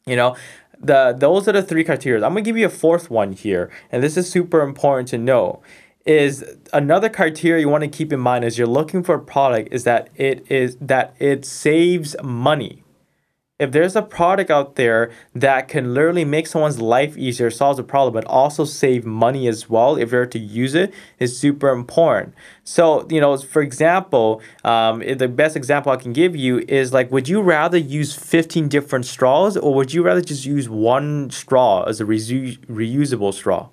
you know, the those are the three criteria. I'm gonna give you a fourth one here, and this is super important to know. Is another criteria you want to keep in mind as you're looking for a product is that it is that it saves money if there's a product out there that can literally make someone's life easier, solves a problem, but also save money as well, if you're to use it, is super important. So, you know, for example, um, the best example I can give you is like, would you rather use 15 different straws or would you rather just use one straw as a reuse- reusable straw?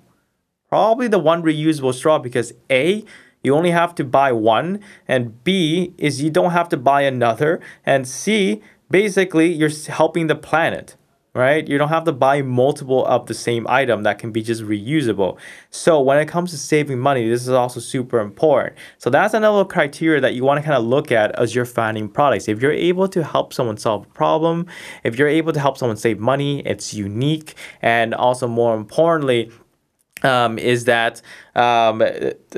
Probably the one reusable straw because A, you only have to buy one, and B, is you don't have to buy another, and C, basically you're helping the planet right? You don't have to buy multiple of the same item that can be just reusable. So when it comes to saving money, this is also super important. So that's another criteria that you want to kind of look at as you're finding products. If you're able to help someone solve a problem, if you're able to help someone save money, it's unique. And also more importantly, um, is that um,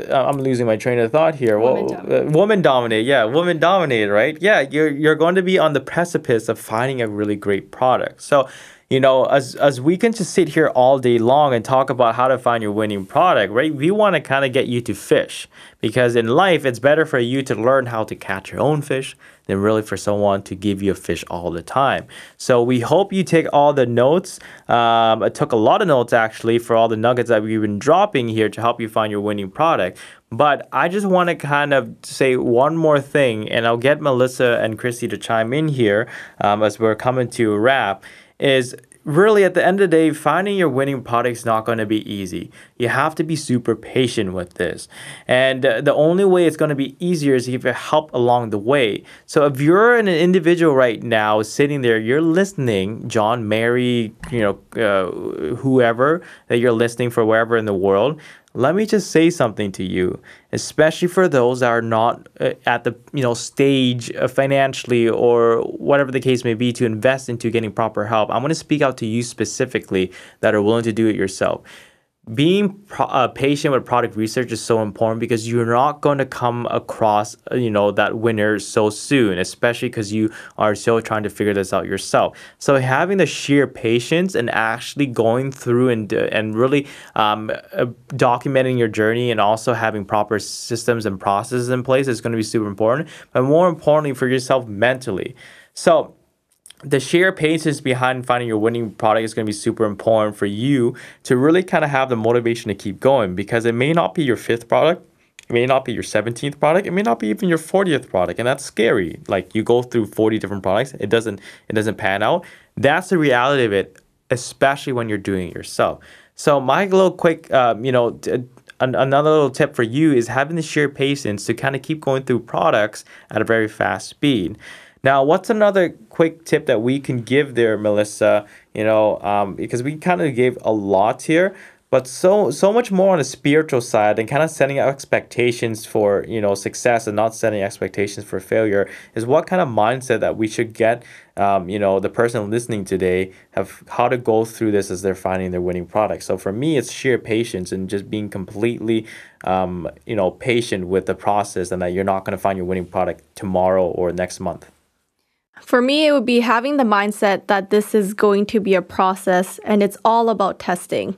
I'm losing my train of thought here. Woman Well, dominated. uh, woman dominated, yeah, woman dominated, right? Yeah, you're you're going to be on the precipice of finding a really great product. So, you know, as as we can just sit here all day long and talk about how to find your winning product, right? We want to kind of get you to fish because in life, it's better for you to learn how to catch your own fish than really for someone to give you a fish all the time. So we hope you take all the notes. Um, I took a lot of notes actually for all the nuggets that we've been dropping here to help you find your winning product. But I just want to kind of say one more thing, and I'll get Melissa and Christy to chime in here um, as we're coming to a wrap. Is really at the end of the day, finding your winning product is not going to be easy. You have to be super patient with this. And uh, the only way it's going to be easier is if you help along the way. So if you're an individual right now sitting there, you're listening, John, Mary, you know, uh, whoever that you're listening for wherever in the world, let me just say something to you especially for those that are not uh, at the you know stage uh, financially or whatever the case may be to invest into getting proper help. I'm going to speak out to you specifically that are willing to do it yourself being pro- uh, patient with product research is so important because you're not going to come across uh, you know that winner so soon especially because you are still trying to figure this out yourself. So having the sheer patience and actually going through and and really um, uh, documenting your journey and also having proper systems and processes in place is going to be super important but more importantly for yourself mentally. So the sheer patience behind finding your winning product is going to be super important for you to really kind of have the motivation to keep going because it may not be your fifth product it may not be your 17th product it may not be even your 40th product and that's scary. Like you go through 40 different products it doesn't it doesn't pan out. That's the reality of it especially when you're doing it yourself. So my little quick um, you know t- another little tip for you is having the sheer patience to kind of keep going through products at a very fast speed now, what's another quick tip that we can give there, Melissa? You know, um, because we kind of gave a lot here, but so so much more on the spiritual side and kind of setting expectations for you know success and not setting expectations for failure is what kind of mindset that we should get. Um, you know, the person listening today have how to go through this as they're finding their winning product. So for me, it's sheer patience and just being completely, um, you know, patient with the process, and that you're not going to find your winning product tomorrow or next month. For me, it would be having the mindset that this is going to be a process and it's all about testing.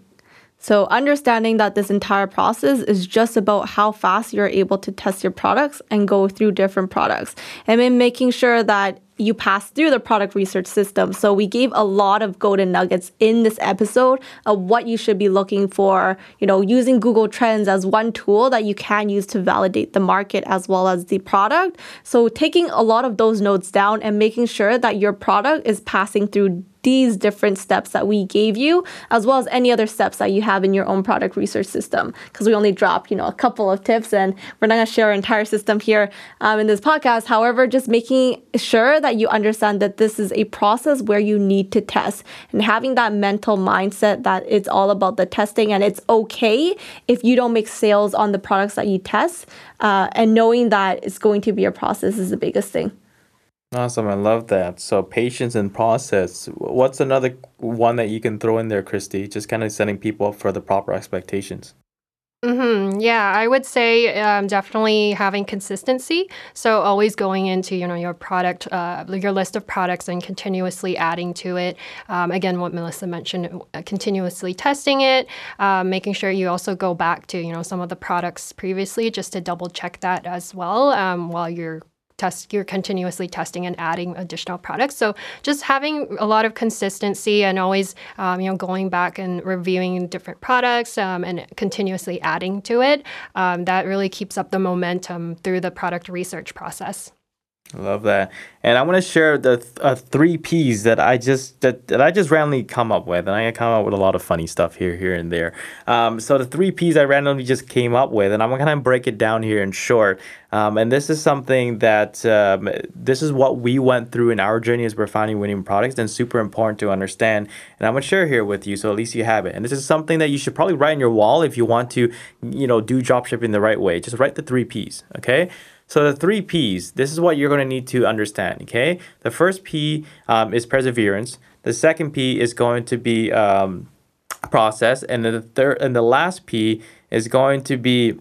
So, understanding that this entire process is just about how fast you're able to test your products and go through different products. And then making sure that you pass through the product research system. So, we gave a lot of golden nuggets in this episode of what you should be looking for, you know, using Google Trends as one tool that you can use to validate the market as well as the product. So, taking a lot of those notes down and making sure that your product is passing through these different steps that we gave you, as well as any other steps that you have in your own product research system. Because we only dropped, you know, a couple of tips, and we're not going to share our entire system here um, in this podcast. However, just making sure that you understand that this is a process where you need to test, and having that mental mindset that it's all about the testing, and it's okay if you don't make sales on the products that you test, uh, and knowing that it's going to be a process is the biggest thing. Awesome, I love that. So patience and process. What's another one that you can throw in there, Christy? Just kind of setting people up for the proper expectations. hmm Yeah, I would say um, definitely having consistency. So always going into you know your product, uh, your list of products, and continuously adding to it. Um, again, what Melissa mentioned, uh, continuously testing it, uh, making sure you also go back to you know some of the products previously just to double check that as well um, while you're test you're continuously testing and adding additional products. So just having a lot of consistency and always um, you know going back and reviewing different products um, and continuously adding to it um, that really keeps up the momentum through the product research process love that. And I want to share the th- uh, three P's that I just that, that I just randomly come up with, and I come up with a lot of funny stuff here, here and there. Um, so the three P's I randomly just came up with, and I'm gonna kind of break it down here in short. Um, and this is something that um, this is what we went through in our journey as we're finding winning products and super important to understand. And I'm gonna share here with you, so at least you have it. And this is something that you should probably write on your wall if you want to, you know, do drop shipping the right way. Just write the three P's, okay? So the three P's, this is what you're going to need to understand. Okay, the first P um, is perseverance. The second P is going to be um, process, and the third and the last P is going to be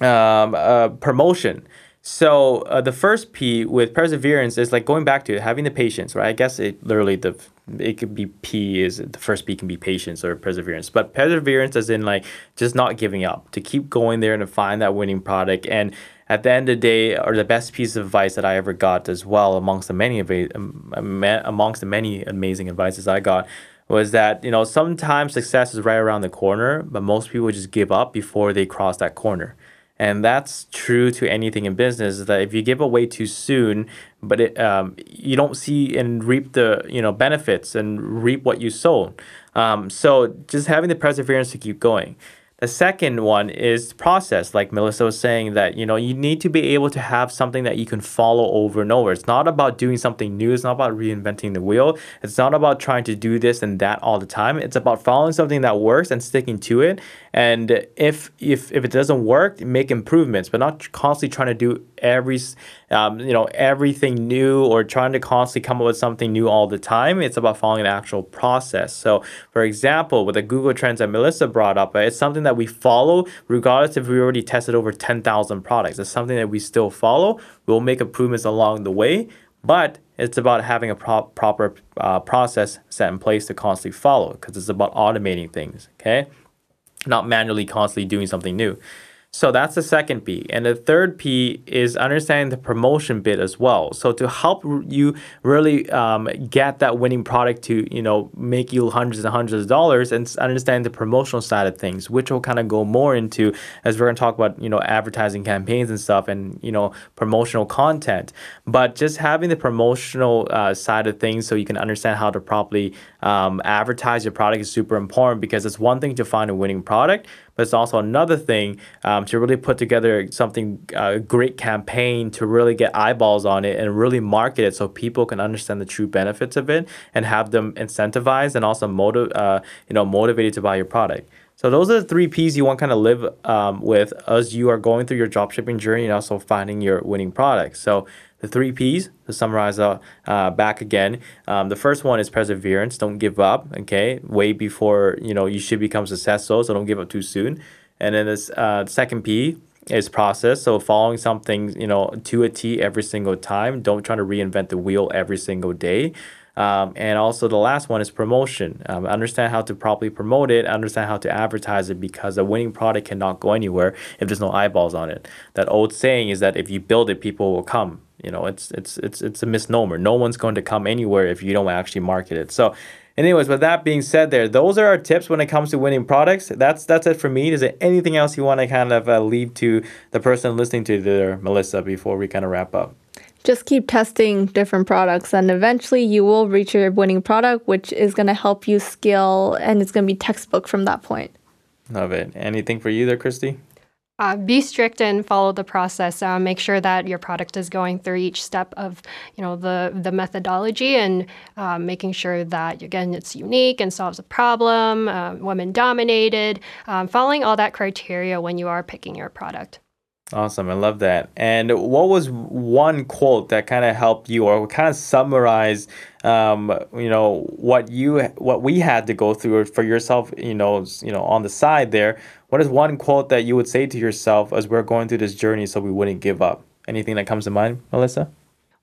um, uh, promotion. So uh, the first P with perseverance is like going back to it, having the patience, right? I guess it literally the it could be P is the first P can be patience or perseverance, but perseverance is in like just not giving up, to keep going there and to find that winning product. And at the end of the day, or the best piece of advice that I ever got as well, amongst the many um, amongst the many amazing advices I got, was that you know sometimes success is right around the corner, but most people just give up before they cross that corner. And that's true to anything in business. Is that if you give away too soon, but it, um, you don't see and reap the you know benefits and reap what you sow. Um, so just having the perseverance to keep going. The second one is process, like Melissa was saying, that you know you need to be able to have something that you can follow over and over. It's not about doing something new. It's not about reinventing the wheel. It's not about trying to do this and that all the time. It's about following something that works and sticking to it. And if if if it doesn't work, make improvements, but not constantly trying to do every um, you know everything new or trying to constantly come up with something new all the time. It's about following an actual process. So, for example, with the Google Trends that Melissa brought up, it's something that we follow regardless if we already tested over 10,000 products. It's something that we still follow. We'll make improvements along the way, but it's about having a pro- proper uh, process set in place to constantly follow because it's about automating things, okay? Not manually constantly doing something new. So that's the second P. And the third P is understanding the promotion bit as well. So to help you really um, get that winning product to, you know, make you hundreds and hundreds of dollars and understand the promotional side of things, which will kind of go more into as we're going to talk about, you know, advertising campaigns and stuff and, you know, promotional content. But just having the promotional uh, side of things so you can understand how to properly um, advertise your product is super important because it's one thing to find a winning product, but it's also another thing um, to really put together something a uh, great campaign to really get eyeballs on it and really market it so people can understand the true benefits of it and have them incentivized and also motiv- uh, you know motivated to buy your product. So those are the three P's you want to kind of live um, with as you are going through your dropshipping journey and also finding your winning product. So the three P's to summarize uh, uh, back again. Um, the first one is perseverance. Don't give up. Okay, wait before you know you should become successful. So don't give up too soon. And then this uh, second P is process. So following something you know to a T every single time. Don't try to reinvent the wheel every single day. Um, and also the last one is promotion. Um, understand how to properly promote it, understand how to advertise it because a winning product cannot go anywhere if there's no eyeballs on it. That old saying is that if you build it, people will come. You know, it's it's it's it's a misnomer. No one's going to come anywhere if you don't actually market it. So anyways with that being said there those are our tips when it comes to winning products. That's that's it for me. Is there anything else you want to kind of uh, leave to the person listening to there melissa before we kind of wrap up? Just keep testing different products and eventually you will reach your winning product which is going to help you scale and it's going to be textbook from that point. Love it. Anything for you there christy uh, be strict and follow the process. Uh, make sure that your product is going through each step of, you know, the the methodology and uh, making sure that again it's unique and solves a problem, uh, women dominated. Um, following all that criteria when you are picking your product. Awesome, I love that. And what was one quote that kind of helped you, or kind of summarize, um, you know, what you what we had to go through for yourself, you know, you know, on the side there. What is one quote that you would say to yourself as we're going through this journey, so we wouldn't give up? Anything that comes to mind, Melissa?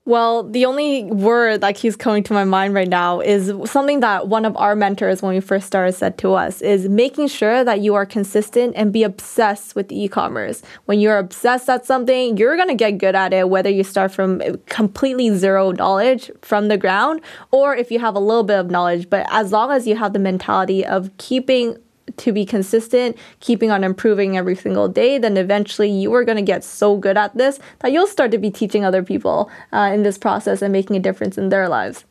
Well, the only word that keeps coming to my mind right now is something that one of our mentors when we first started said to us is making sure that you are consistent and be obsessed with e-commerce. When you're obsessed at something, you're going to get good at it whether you start from completely zero knowledge from the ground or if you have a little bit of knowledge, but as long as you have the mentality of keeping to be consistent, keeping on improving every single day, then eventually you are going to get so good at this that you'll start to be teaching other people uh, in this process and making a difference in their lives.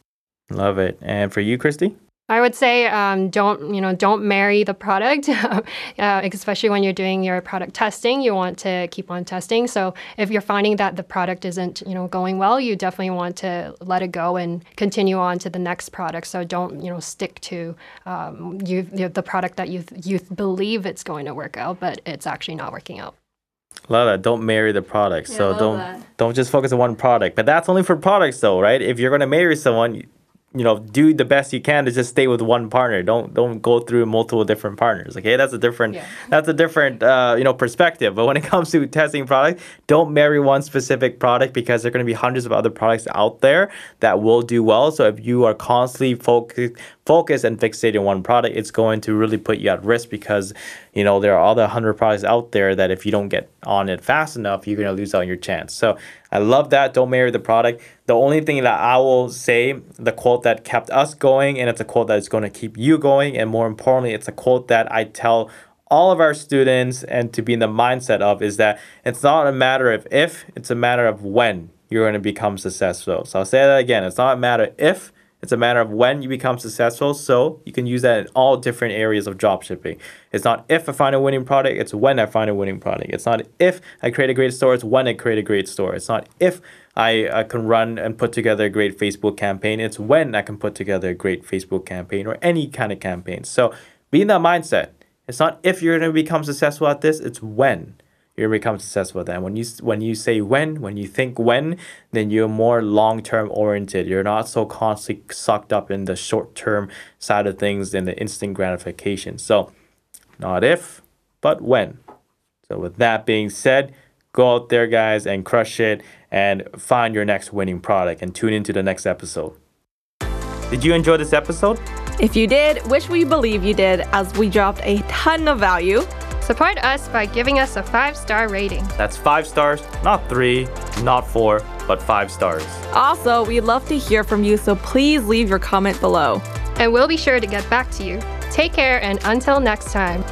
Love it. And for you, Christy? I would say um, don't you know don't marry the product, uh, especially when you're doing your product testing. You want to keep on testing. So if you're finding that the product isn't you know going well, you definitely want to let it go and continue on to the next product. So don't you know stick to um, you, you the product that you you believe it's going to work out, but it's actually not working out. Love that. Don't marry the product. Yeah, so don't that. don't just focus on one product. But that's only for products, though, right? If you're gonna marry someone, you know, do the best you can to just stay with one partner. Don't don't go through multiple different partners. Okay, that's a different Yeah. that's a different uh, you know perspective. But when it comes to testing product, don't marry one specific product because there are going to be hundreds of other products out there that will do well. So if you are constantly focused focused and fixated on one product, it's going to really put you at risk because you know there are other hundred products out there that if you don't get on it fast enough, you're going to lose out on your chance. So I love that. Don't marry the product. The only thing that I will say, the quote that kept us going, and it's a quote that is going to keep you going, and more importantly, it's a quote that I tell all of our students and to be in the mindset of is that it's not a matter of if, it's a matter of when you're going to become successful. So I'll say that again. It's not a matter of if, it's a matter of when you become successful. So you can use that in all different areas of drop shipping. It's not if I find a winning product, it's when I find a winning product. It's not if I create a great store, it's when I create a great store. It's not if I, I can run and put together a great Facebook campaign, it's when I can put together a great Facebook campaign or any kind of campaign. So be in that mindset. It's not if you're going to become successful at this, it's when you're become successful then. When you when you say when, when you think when, then you're more long term oriented. You're not so constantly sucked up in the short term side of things and the instant gratification. So, not if, but when. So, with that being said, go out there, guys, and crush it and find your next winning product and tune into the next episode. Did you enjoy this episode? If you did, which we believe you did, as we dropped a ton of value. Support us by giving us a five star rating. That's five stars, not three, not four, but five stars. Also, we'd love to hear from you, so please leave your comment below. And we'll be sure to get back to you. Take care and until next time.